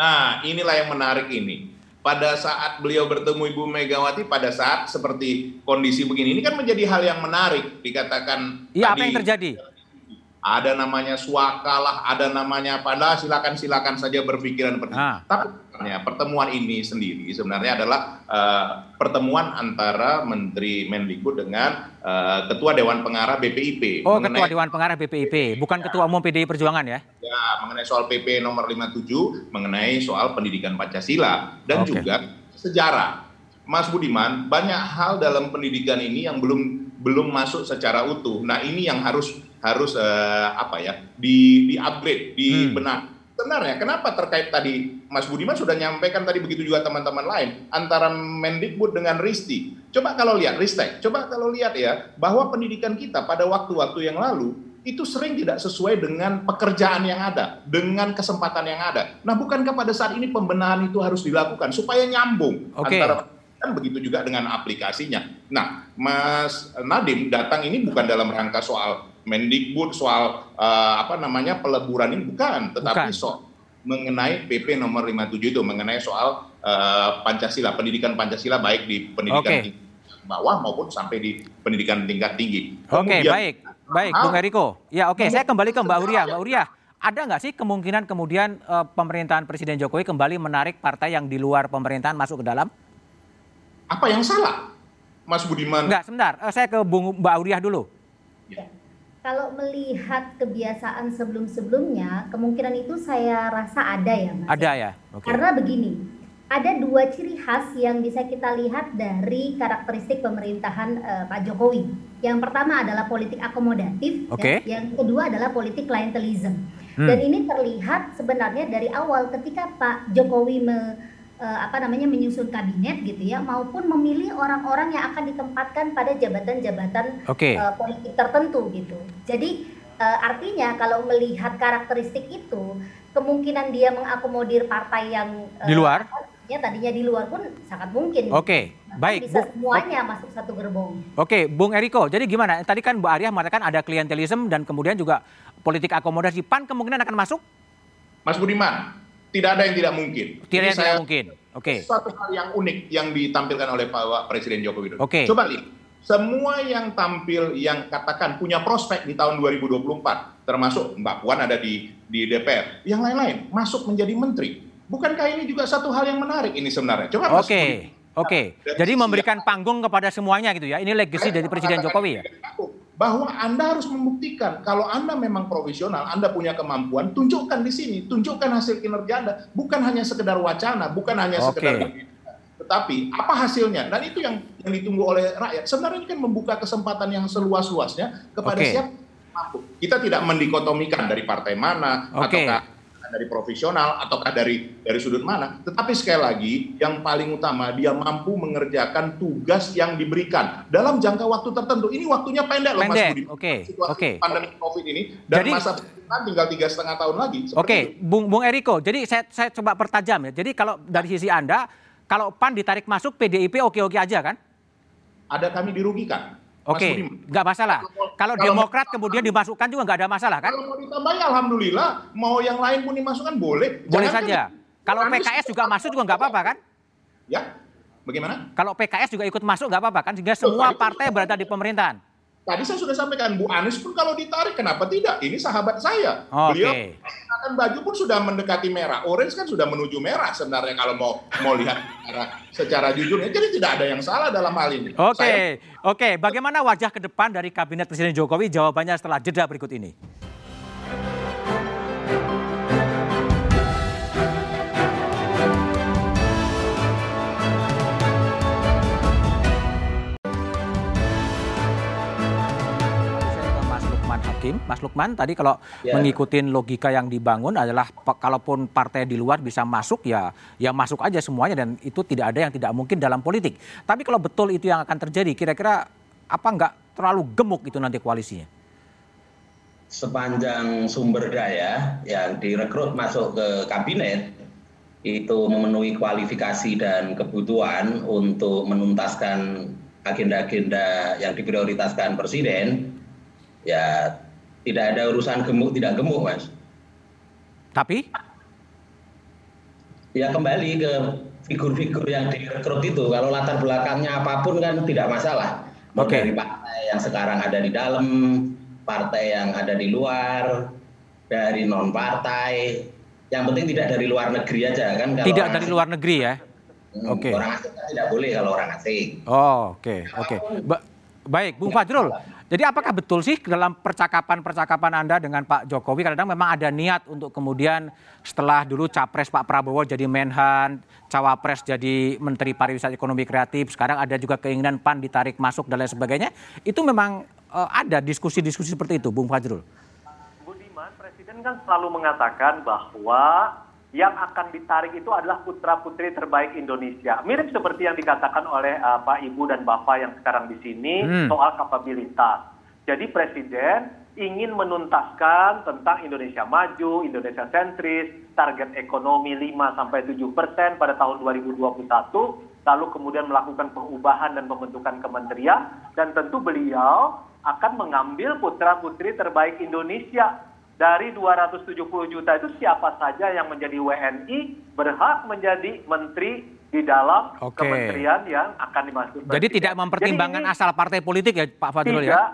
Nah, inilah yang menarik ini pada saat beliau bertemu Ibu Megawati pada saat seperti kondisi begini ini kan menjadi hal yang menarik dikatakan Iya apa yang terjadi? Ada namanya suakalah, ada namanya pada silakan silakan saja berpikiran seperti ah. Tapi sebenarnya pertemuan ini sendiri sebenarnya adalah uh, pertemuan antara Menteri Mendikbud dengan uh, Ketua Dewan Pengarah BPIP. Oh, mengenai, Ketua Dewan Pengarah BPIP, bukan ya, Ketua Umum PDI Perjuangan ya? Ya, mengenai soal PP nomor 57, mengenai soal pendidikan Pancasila dan okay. juga sejarah. Mas Budiman, banyak hal dalam pendidikan ini yang belum belum masuk secara utuh. Nah, ini yang harus harus uh, apa ya di di upgrade, di hmm. benar. Sebenarnya kenapa terkait tadi Mas Budiman sudah nyampaikan tadi begitu juga teman-teman lain antara Mendikbud dengan Risti. Coba kalau lihat Ristek, coba kalau lihat ya bahwa pendidikan kita pada waktu-waktu yang lalu itu sering tidak sesuai dengan pekerjaan yang ada, dengan kesempatan yang ada. Nah, bukankah pada saat ini pembenahan itu harus dilakukan supaya nyambung okay. antara kan begitu juga dengan aplikasinya. Nah, Mas Nadim datang ini bukan dalam rangka soal Mendikbud, soal uh, apa namanya peleburan ini bukan, tetapi bukan. soal mengenai PP nomor 57 itu mengenai soal uh, Pancasila, pendidikan Pancasila baik di pendidikan okay. tinggi bawah maupun sampai di pendidikan tingkat tinggi. Oke, okay, baik. Baik, Bung Eriko. Ya, oke, okay. saya kembali ke Mbak Uria. Mbak Uria, ada nggak sih kemungkinan kemudian uh, pemerintahan Presiden Jokowi kembali menarik partai yang di luar pemerintahan masuk ke dalam? Apa yang salah, Mas Budiman? Enggak, sebentar. Saya ke Bung Mbak Uriah dulu. Ya. Kalau melihat kebiasaan sebelum-sebelumnya, kemungkinan itu saya rasa ada ya, Mas. Ada ya. Okay. Karena begini, ada dua ciri khas yang bisa kita lihat dari karakteristik pemerintahan uh, Pak Jokowi. Yang pertama adalah politik akomodatif, okay. ya. yang kedua adalah politik klientelisme. Hmm. Dan ini terlihat sebenarnya dari awal ketika Pak Jokowi me, uh, apa namanya menyusun kabinet gitu ya maupun memilih orang-orang yang akan ditempatkan pada jabatan-jabatan okay. uh, eh, politik tertentu gitu. Jadi uh, artinya kalau melihat karakteristik itu kemungkinan dia mengakomodir partai yang uh, di luar ya tadinya di luar pun sangat mungkin. Oke, okay. baik. Bisa semuanya Bu, masuk satu gerbong. Oke, okay. Bung Eriko. Jadi gimana? Tadi kan Bu Arya mengatakan ada klientelisme dan kemudian juga politik akomodasi. PAN kemungkinan akan masuk? Mas Budiman, tidak ada yang tidak mungkin. Tidak yang tidak mungkin. Oke. Okay. Suatu hal yang unik yang ditampilkan oleh Pak Presiden Joko Widodo. Oke. Okay. Coba lihat. Semua yang tampil yang katakan punya prospek di tahun 2024, termasuk Mbak Puan ada di di DPR, yang lain-lain masuk menjadi menteri. Bukankah ini juga satu hal yang menarik ini sebenarnya? Coba Oke. Okay. Oke. Okay. Jadi memberikan panggung kepada semuanya gitu ya. Ini legacy dari Presiden Jokowi ya bahwa Anda harus membuktikan kalau Anda memang profesional, Anda punya kemampuan, tunjukkan di sini, tunjukkan hasil kinerja Anda, bukan hanya sekedar wacana, bukan hanya okay. sekedar tetapi apa hasilnya dan itu yang yang ditunggu oleh rakyat sebenarnya ini kan membuka kesempatan yang seluas-luasnya kepada okay. siapa mampu kita tidak mendikotomikan dari partai mana okay. ataukah dari profesional ataukah dari dari sudut mana. Tetapi sekali lagi yang paling utama dia mampu mengerjakan tugas yang diberikan dalam jangka waktu tertentu. Ini waktunya pendek, loh Mas Budi. Oke. Okay. Okay. Pandemi COVID ini dan jadi, masa pemerintahan tinggal tiga setengah tahun lagi. Oke, okay. Bung Bung Eriko. Jadi saya saya coba pertajam ya. Jadi kalau dari sisi Anda kalau PAN ditarik masuk PDIP oke-oke aja kan? Ada kami dirugikan. Oke, okay. nggak masalah. Kalau, kalau Demokrat kemudian dimasukkan juga nggak ada masalah kan? Kalau mau ditambahin, alhamdulillah. Mau yang lain pun dimasukkan boleh. Boleh Jangan saja. Kan, kalau PKS juga masuk juga nggak apa-apa kan? Ya, bagaimana? Kalau PKS juga ikut masuk nggak apa-apa kan? Sehingga semua partai berada di pemerintahan. Tadi saya sudah sampaikan Bu Anies pun kalau ditarik kenapa tidak? Ini sahabat saya. Okay. Beliau akan baju pun sudah mendekati merah. Orange kan sudah menuju merah sebenarnya kalau mau mau lihat secara, secara jujurnya. Jadi tidak ada yang salah dalam hal ini. Oke, okay. oke. Okay. Bagaimana wajah ke depan dari kabinet Presiden Jokowi? Jawabannya setelah jeda berikut ini. Hakim, Mas Lukman tadi kalau ya. mengikuti logika yang dibangun adalah kalaupun partai di luar bisa masuk ya ya masuk aja semuanya dan itu tidak ada yang tidak mungkin dalam politik. Tapi kalau betul itu yang akan terjadi, kira-kira apa nggak terlalu gemuk itu nanti koalisinya? Sepanjang sumber daya yang direkrut masuk ke kabinet itu memenuhi kualifikasi dan kebutuhan untuk menuntaskan agenda-agenda yang diprioritaskan presiden, ya tidak ada urusan gemuk tidak gemuk mas tapi ya kembali ke figur-figur yang direkrut itu kalau latar belakangnya apa pun kan tidak masalah. Okay. dari partai yang sekarang ada di dalam partai yang ada di luar dari non partai yang penting tidak dari luar negeri aja kan kalau tidak dari asing, luar negeri ya hmm, oke okay. orang asing kan tidak boleh kalau orang asing oh oke okay. oke okay. Ba baik Bung Fajrul jadi apakah betul sih dalam percakapan-percakapan Anda dengan Pak Jokowi kadang memang ada niat untuk kemudian setelah dulu capres Pak Prabowo jadi Menhan, cawapres jadi Menteri Pariwisata Ekonomi Kreatif, sekarang ada juga keinginan PAN ditarik masuk dan lain sebagainya. Itu memang uh, ada diskusi-diskusi seperti itu, Bung Fajrul? Budiman, Presiden kan selalu mengatakan bahwa yang akan ditarik itu adalah putra-putri terbaik Indonesia. Mirip seperti yang dikatakan oleh uh, Pak Ibu dan Bapak yang sekarang di sini hmm. soal kapabilitas. Jadi Presiden ingin menuntaskan tentang Indonesia maju, Indonesia sentris, target ekonomi 5 sampai 7 persen pada tahun 2021, lalu kemudian melakukan pengubahan dan pembentukan kementerian, dan tentu beliau akan mengambil putra-putri terbaik Indonesia dari 270 juta itu siapa saja yang menjadi WNI berhak menjadi menteri di dalam okay. kementerian yang akan dimasukkan. Jadi tidak mempertimbangkan Jadi asal partai politik ya Pak Fadrul ya? Tidak.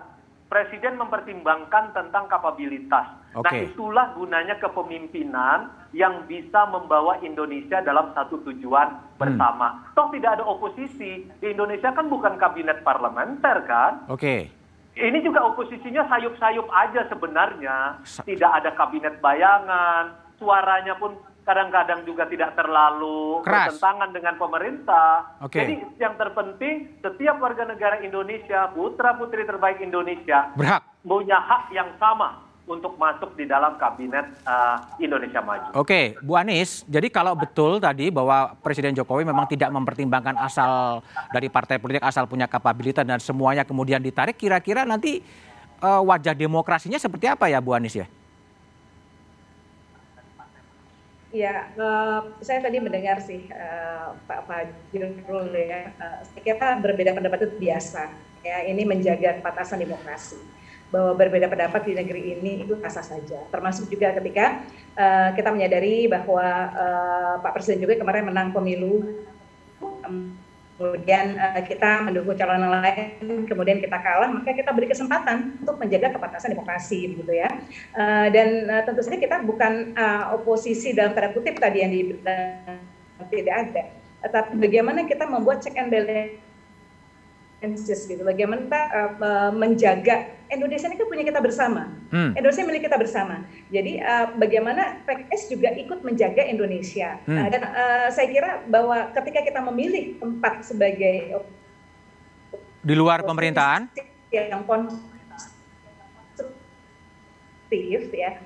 Presiden mempertimbangkan tentang kapabilitas. Okay. Nah itulah gunanya kepemimpinan yang bisa membawa Indonesia dalam satu tujuan hmm. bersama. Hmm. Toh tidak ada oposisi. Di Indonesia kan bukan kabinet parlementer kan? Oke. Ini juga oposisinya sayup-sayup aja sebenarnya. Tidak ada kabinet bayangan, suaranya pun kadang-kadang juga tidak terlalu Keras. bertentangan dengan pemerintah. Okay. Jadi yang terpenting setiap warga negara Indonesia, putra-putri terbaik Indonesia, berhak punya hak yang sama untuk masuk di dalam kabinet uh, Indonesia Maju. Oke, Bu Anies, jadi kalau betul tadi bahwa Presiden Jokowi memang tidak mempertimbangkan asal dari partai politik asal punya kapabilitas dan semuanya kemudian ditarik, kira-kira nanti uh, wajah demokrasinya seperti apa ya Bu Anies ya? Ya, uh, saya tadi mendengar sih uh, Pak Fajrul ya, uh, saya kira berbeda pendapat itu biasa. Ya, ini menjaga batasan demokrasi bahwa berbeda pendapat di negeri ini itu sah saja. Termasuk juga ketika uh, kita menyadari bahwa uh, Pak Presiden juga kemarin menang pemilu, kemudian uh, kita mendukung calon lain, kemudian kita kalah, maka kita beri kesempatan untuk menjaga kepatasan demokrasi, gitu ya. Uh, dan uh, tentu saja kita bukan uh, oposisi dalam tanda kutip tadi yang di, tidak ada, tapi bagaimana kita membuat check and balance gitu. Bagaimana kita uh, menjaga Indonesia ini kan punya kita bersama. Hmm. Indonesia milik kita bersama. Jadi uh, bagaimana PKS juga ikut menjaga Indonesia. Hmm. Uh, dan uh, saya kira bahwa ketika kita memilih tempat sebagai di luar pemerintahan yang konstruktif ya.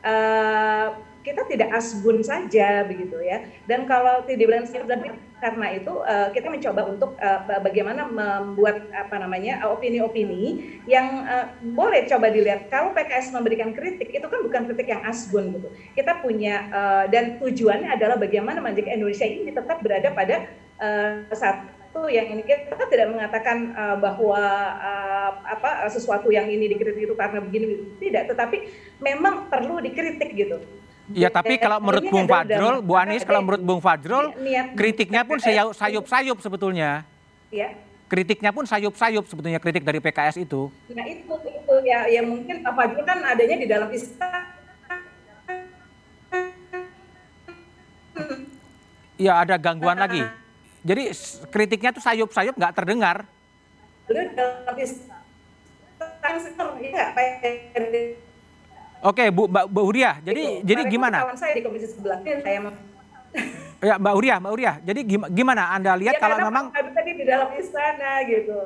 Uh, kita tidak asbun saja begitu ya. Dan kalau tidak bilang dan karena itu uh, kita mencoba untuk uh, bagaimana membuat apa namanya opini-opini yang uh, boleh coba dilihat. Kalau PKS memberikan kritik itu kan bukan kritik yang asbun gitu. Kita punya uh, dan tujuannya adalah bagaimana menjaga Indonesia ini tetap berada pada uh, satu yang ini. Kita tidak mengatakan uh, bahwa uh, apa sesuatu yang ini dikritik itu karena begini tidak, tetapi memang perlu dikritik gitu Ya tapi kalau menurut Bung Fajrul, Bu Anies kalau menurut Bung Fajrul, kritiknya pun sayup-sayup sebetulnya. Ya. Kritiknya pun sayup-sayup sebetulnya kritik dari PKS itu. Nah itu itu ya ya mungkin Pak Fajrul kan adanya di dalam istana. Iya ada gangguan lagi. Jadi kritiknya tuh sayup-sayup nggak terdengar. Beliau dalam istana. Ya, Oke, Bu Mbak Bu Uria. Jadi itu, jadi gimana? Kawan saya di komisi sebelah saya Ya, Mbak Uria, Mbak Uria. Jadi gimana Anda lihat ya, kalau memang tadi di dalam istana gitu.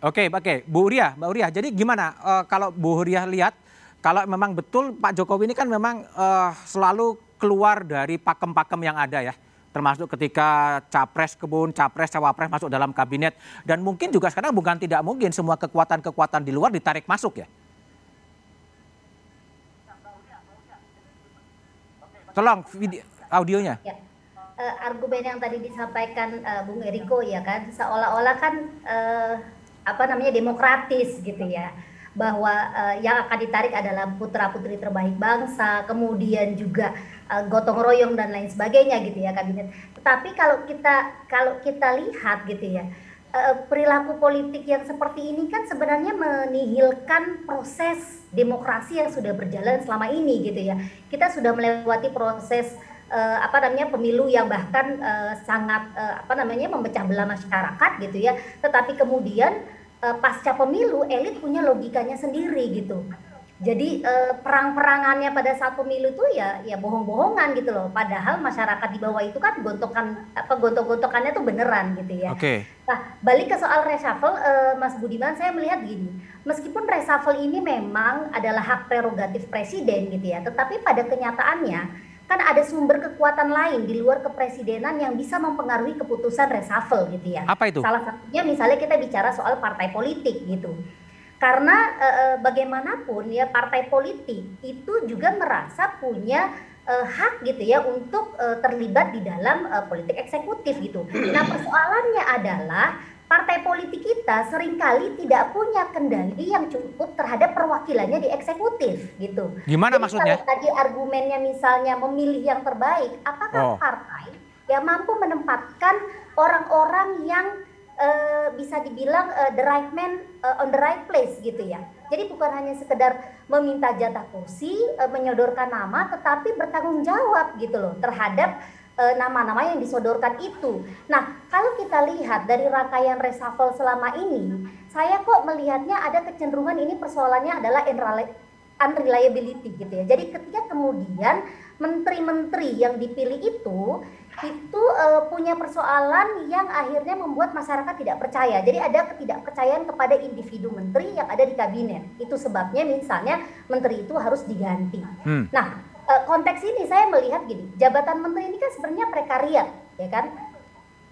Oke, oke. Bu Uria, Mbak Uria. Jadi gimana uh, kalau Bu Uria lihat kalau memang betul Pak Jokowi ini kan memang uh, selalu keluar dari pakem-pakem yang ada ya termasuk ketika capres kebun, capres, cawapres masuk dalam kabinet dan mungkin juga sekarang bukan tidak mungkin semua kekuatan-kekuatan di luar ditarik masuk ya. Tolong video, audionya. Ya. Uh, argumen yang tadi disampaikan uh, Bung Eriko ya kan seolah-olah kan uh, apa namanya demokratis gitu ya bahwa uh, yang akan ditarik adalah putra putri terbaik bangsa kemudian juga uh, gotong royong dan lain sebagainya gitu ya kabinet tetapi kalau kita kalau kita lihat gitu ya perilaku politik yang seperti ini kan sebenarnya menihilkan proses demokrasi yang sudah berjalan selama ini gitu ya. Kita sudah melewati proses uh, apa namanya pemilu yang bahkan uh, sangat uh, apa namanya memecah belah masyarakat gitu ya. Tetapi kemudian uh, pasca pemilu elit punya logikanya sendiri gitu. Jadi eh, perang-perangannya pada saat pemilu itu ya ya bohong-bohongan gitu loh. Padahal masyarakat di bawah itu kan gontokan apa gontok-gontokannya tuh beneran gitu ya. Oke. Okay. Nah, balik ke soal reshuffle eh, Mas Budiman saya melihat gini. Meskipun reshuffle ini memang adalah hak prerogatif presiden gitu ya, tetapi pada kenyataannya kan ada sumber kekuatan lain di luar kepresidenan yang bisa mempengaruhi keputusan reshuffle gitu ya. Apa itu? Salah satunya misalnya kita bicara soal partai politik gitu karena e, bagaimanapun ya partai politik itu juga merasa punya e, hak gitu ya untuk e, terlibat di dalam e, politik eksekutif gitu. Nah persoalannya adalah partai politik kita sering kali tidak punya kendali yang cukup terhadap perwakilannya di eksekutif gitu. Gimana Jadi maksudnya? Kalau tadi argumennya misalnya memilih yang terbaik, apakah oh. partai yang mampu menempatkan orang-orang yang uh, bisa dibilang uh, the right man uh, on the right place gitu ya. Jadi bukan hanya sekedar meminta jatah kursi, uh, menyodorkan nama, tetapi bertanggung jawab gitu loh terhadap nama-nama yang disodorkan itu. Nah, kalau kita lihat dari rangkaian reshuffle selama ini, saya kok melihatnya ada kecenderungan ini persoalannya adalah unreliability gitu ya. Jadi ketika kemudian menteri-menteri yang dipilih itu itu uh, punya persoalan yang akhirnya membuat masyarakat tidak percaya. Jadi ada ketidakpercayaan kepada individu menteri yang ada di kabinet. Itu sebabnya misalnya menteri itu harus diganti. Hmm. Nah, uh, konteks ini saya melihat gini, jabatan menteri ini kan sebenarnya prekariat, ya kan?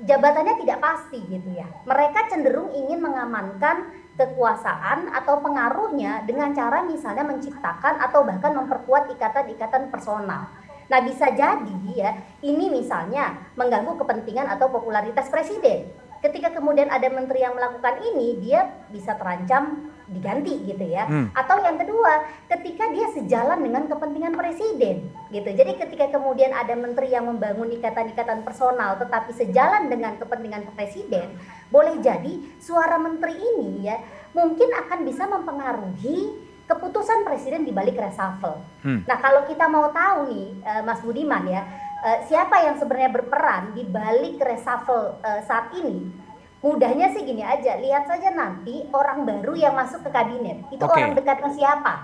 Jabatannya tidak pasti gitu ya. Mereka cenderung ingin mengamankan kekuasaan atau pengaruhnya dengan cara misalnya menciptakan atau bahkan memperkuat ikatan-ikatan personal. Nah bisa jadi ya ini misalnya mengganggu kepentingan atau popularitas presiden. Ketika kemudian ada menteri yang melakukan ini, dia bisa terancam diganti gitu ya. Hmm. Atau yang kedua, ketika dia sejalan dengan kepentingan presiden gitu. Jadi ketika kemudian ada menteri yang membangun ikatan-ikatan personal tetapi sejalan dengan kepentingan presiden, boleh jadi suara menteri ini ya mungkin akan bisa mempengaruhi keputusan presiden di balik reshuffle. Hmm. Nah, kalau kita mau tahu nih, uh, Mas Budiman ya, uh, siapa yang sebenarnya berperan di balik reshuffle uh, saat ini? Mudahnya sih gini aja, lihat saja nanti orang baru yang masuk ke kabinet itu okay. orang dekatnya siapa?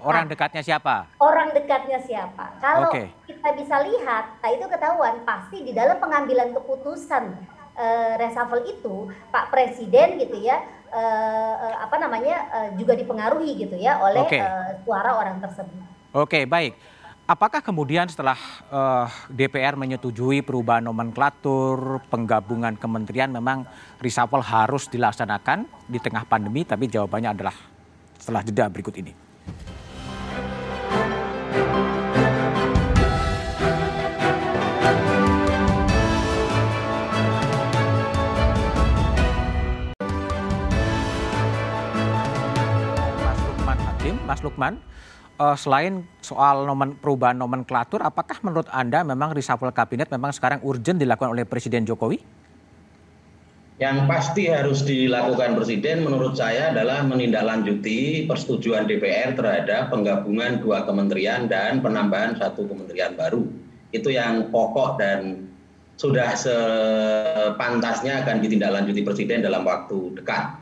Orang nah, dekatnya siapa? Orang dekatnya siapa? Kalau okay. kita bisa lihat, nah itu ketahuan pasti di dalam pengambilan keputusan uh, reshuffle itu Pak Presiden gitu ya uh, apa namanya uh, juga dipengaruhi gitu ya oleh okay. uh, suara orang tersebut. Oke, okay, baik. Apakah kemudian setelah uh, DPR menyetujui perubahan nomenklatur, penggabungan kementerian memang reshuffle harus dilaksanakan di tengah pandemi? Tapi jawabannya adalah setelah jeda berikut ini. Mas Lukman, uh, selain soal nomen, perubahan nomenklatur, apakah menurut Anda memang reshuffle kabinet memang sekarang urgent dilakukan oleh Presiden Jokowi? Yang pasti harus dilakukan Presiden menurut saya adalah menindaklanjuti persetujuan DPR terhadap penggabungan dua kementerian dan penambahan satu kementerian baru. Itu yang pokok dan sudah sepantasnya akan ditindaklanjuti Presiden dalam waktu dekat.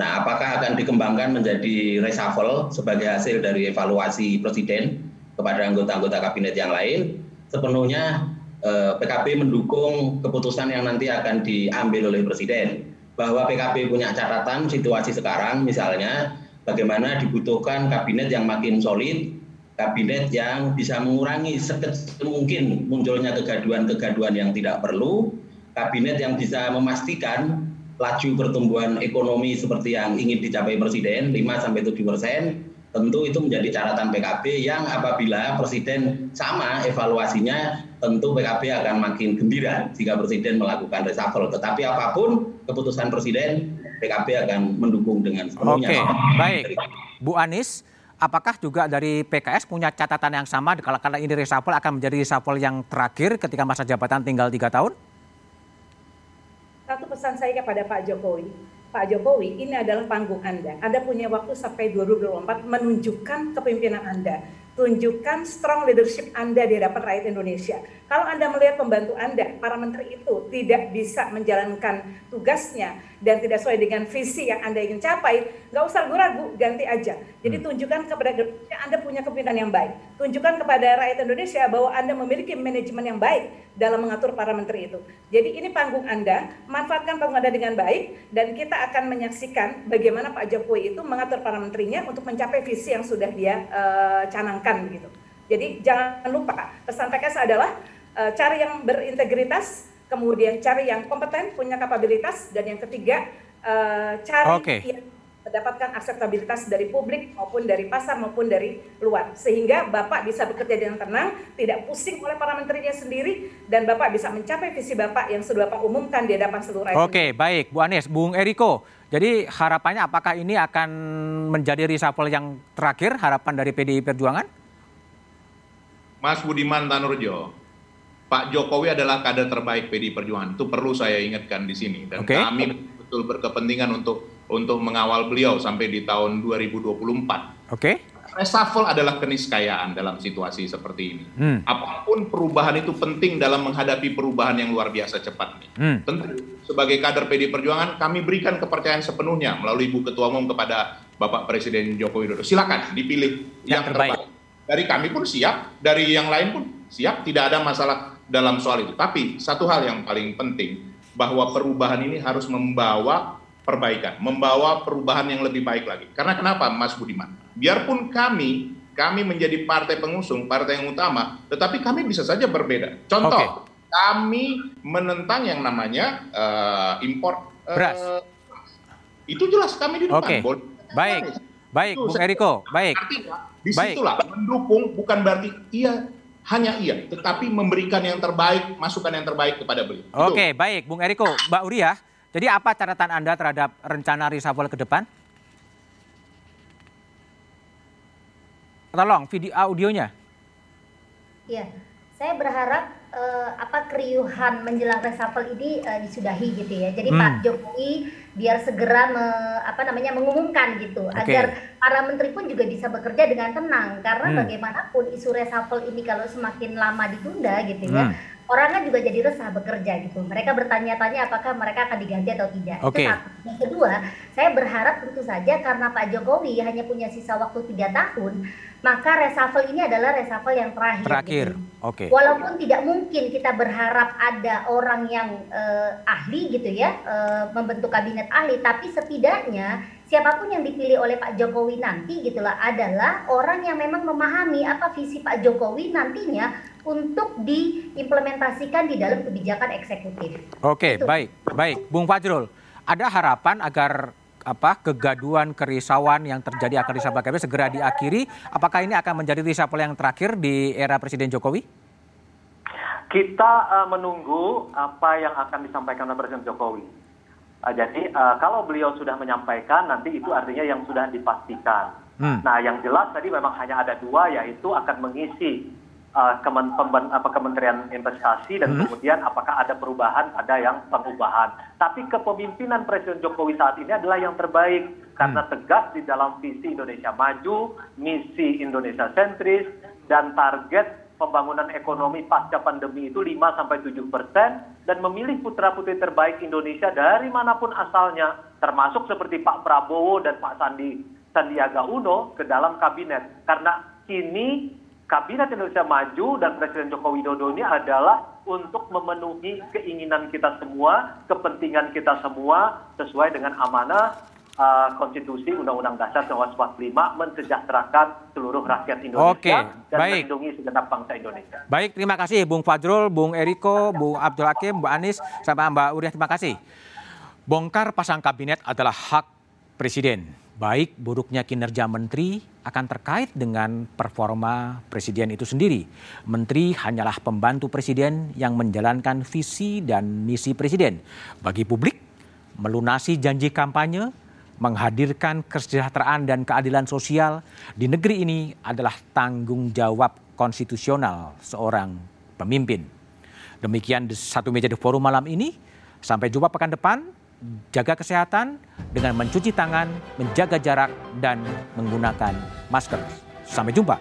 Nah, apakah akan dikembangkan menjadi reshuffle sebagai hasil dari evaluasi presiden kepada anggota-anggota kabinet yang lain? Sepenuhnya eh, PKB mendukung keputusan yang nanti akan diambil oleh presiden. Bahwa PKB punya catatan situasi sekarang, misalnya bagaimana dibutuhkan kabinet yang makin solid, kabinet yang bisa mengurangi sekecil mungkin munculnya kegaduan-kegaduan yang tidak perlu, kabinet yang bisa memastikan laju pertumbuhan ekonomi seperti yang ingin dicapai Presiden 5 sampai 7 persen, tentu itu menjadi catatan PKB yang apabila Presiden sama evaluasinya, tentu PKB akan makin gembira jika Presiden melakukan reshuffle. Tetapi apa pun keputusan Presiden, PKB akan mendukung dengan sepenuhnya. Oke, baik. Bu Anies, apakah juga dari PKS punya catatan yang sama kalau karena ini reshuffle akan menjadi reshuffle yang terakhir ketika masa jabatan tinggal tiga tahun? Satu pesan saya kepada Pak Jokowi. Pak Jokowi, ini adalah panggung Anda. Anda punya waktu sampai 2024 menunjukkan kepemimpinan Anda. tunjukkan strong leadership Anda di hadapan rakyat Indonesia. Kalau Anda melihat pembantu Anda, para menteri itu tidak bisa menjalankan tugasnya dan tidak sesuai dengan visi yang Anda ingin capai, nggak usah ragu-ragu, ganti aja. Jadi hmm. tunjukkan kepada Anda punya kepemimpinan yang baik. Tunjukkan kepada rakyat Indonesia bahwa Anda memiliki manajemen yang baik dalam mengatur para menteri itu. Jadi ini panggung Anda, manfaatkan panggung Anda dengan baik dan kita akan menyaksikan bagaimana Pak Jokowi itu mengatur para menterinya untuk mencapai visi yang sudah dia uh, canangkan begitu. Jadi jangan lupa pesan PKS adalah uh, cari yang berintegritas, kemudian cari yang kompeten, punya kapabilitas, dan yang ketiga uh, cari okay. yang mendapatkan akseptabilitas dari publik maupun dari pasar maupun dari luar sehingga Bapak bisa bekerja dengan tenang, tidak pusing oleh para menterinya sendiri dan Bapak bisa mencapai visi Bapak yang sudah Bapak umumkan di hadapan seluruh rakyat. Oke, baik Bu Anies, Bung Eriko. Jadi harapannya apakah ini akan menjadi reshuffle yang terakhir harapan dari PDI Perjuangan? Mas Budiman Tanurjo, Pak Jokowi adalah kader terbaik PDI Perjuangan. Itu perlu saya ingatkan di sini. Dan okay. kami betul berkepentingan untuk untuk mengawal beliau sampai di tahun 2024. Oke. Okay. Reshuffle adalah keniscayaan dalam situasi seperti ini. Hmm. Apa pun perubahan itu penting dalam menghadapi perubahan yang luar biasa cepat. Hmm. Tentu sebagai kader PD Perjuangan kami berikan kepercayaan sepenuhnya melalui Ibu Ketua Umum kepada Bapak Presiden Joko Widodo. Silakan dipilih yang, yang terbaik. terbaik. Dari kami pun siap, dari yang lain pun siap, tidak ada masalah dalam soal itu. Tapi satu hal yang paling penting bahwa perubahan ini harus membawa perbaikan, membawa perubahan yang lebih baik lagi. Karena kenapa Mas Budiman? Biarpun kami kami menjadi partai pengusung, partai yang utama, tetapi kami bisa saja berbeda. Contoh, okay. kami menentang yang namanya uh, impor uh, beras. Itu jelas kami di depan. Oke. Okay. Baik. Baik, Bung Eriko. Baik. Artinya, di situlah baik. mendukung bukan berarti iya hanya iya, tetapi memberikan yang terbaik, masukan yang terbaik kepada beliau. Oke, okay, baik, Bung Eriko, Mbak Uria. Jadi apa catatan Anda terhadap rencana reshuffle ke depan? Tolong video audionya. Iya, saya berharap uh, apa keriuhan menjelang reshuffle ini uh, disudahi gitu ya. Jadi hmm. Pak Jokowi biar segera me, apa namanya mengumumkan gitu okay. agar para menteri pun juga bisa bekerja dengan tenang karena hmm. bagaimanapun isu reshuffle ini kalau semakin lama ditunda gitu ya. Orangnya juga jadi resah bekerja gitu. Mereka bertanya-tanya apakah mereka akan diganti atau tidak. Okay. Itu Yang kedua, saya berharap tentu saja karena Pak Jokowi hanya punya sisa waktu tiga tahun, maka reshuffle ini adalah reshuffle yang terakhir. Terakhir, gitu. oke. Okay. Walaupun tidak mungkin kita berharap ada orang yang uh, ahli gitu ya, uh, membentuk kabinet ahli, tapi setidaknya siapa pun yang dipilih oleh Pak Jokowi nanti gitulah adalah orang yang memang memahami apa visi Pak Jokowi nantinya untuk diimplementasikan di dalam kebijakan eksekutif. Oke, Itu. baik, baik, Bung Fajrul, ada harapan agar apa kegaduan kerisauan yang terjadi akan reshuffle kabinet segera diakhiri. Apakah ini akan menjadi reshuffle yang terakhir di era Presiden Jokowi? Kita uh, menunggu apa yang akan disampaikan oleh Presiden Jokowi Uh, jadi uh, kalau beliau sudah menyampaikan nanti itu artinya yang sudah dipastikan. Hmm. Nah yang jelas tadi memang hanya ada dua yaitu akan mengisi uh, kemen, pemben, apa, Kementerian Investasi dan hmm. kemudian apakah ada perubahan pada yang pengubahan. Tapi kepemimpinan Presiden Jokowi saat ini adalah yang terbaik karena hmm. tegas di dalam visi Indonesia maju, misi Indonesia sentris dan target pembangunan ekonomi pasca pandemi itu 5 sampai 7 persen dan memilih putra-putri terbaik Indonesia dari mana pun asalnya, termasuk seperti Pak Prabowo dan Pak Sandi Sandiaga Uno ke dalam kabinet. Karena kini Kabinet Indonesia Maju dan Presiden Joko Widodo ini adalah untuk memenuhi keinginan kita semua, kepentingan kita semua sesuai dengan amanah uh, konstitusi Undang-Undang Dasar 1945 mensejahterakan seluruh rakyat Indonesia Oke, dan baik. melindungi segenap bangsa Indonesia. Baik, terima kasih Bung Fajrul, Bung Eriko, Bung Abdul Hakim, Mbak Anis, sama Mbak Uriah, terima kasih. Bongkar pasang kabinet adalah hak presiden. Baik buruknya kinerja menteri akan terkait dengan performa presiden itu sendiri. Menteri hanyalah pembantu presiden yang menjalankan visi dan misi presiden. Bagi publik, melunasi janji kampanye menghadirkan kesejahteraan dan keadilan sosial di negeri ini adalah tanggung jawab konstitusional seorang pemimpin. Demikian satu meja di forum malam ini. Sampai jumpa pekan depan. Jaga kesehatan dengan mencuci tangan, menjaga jarak, dan menggunakan masker. Sampai jumpa.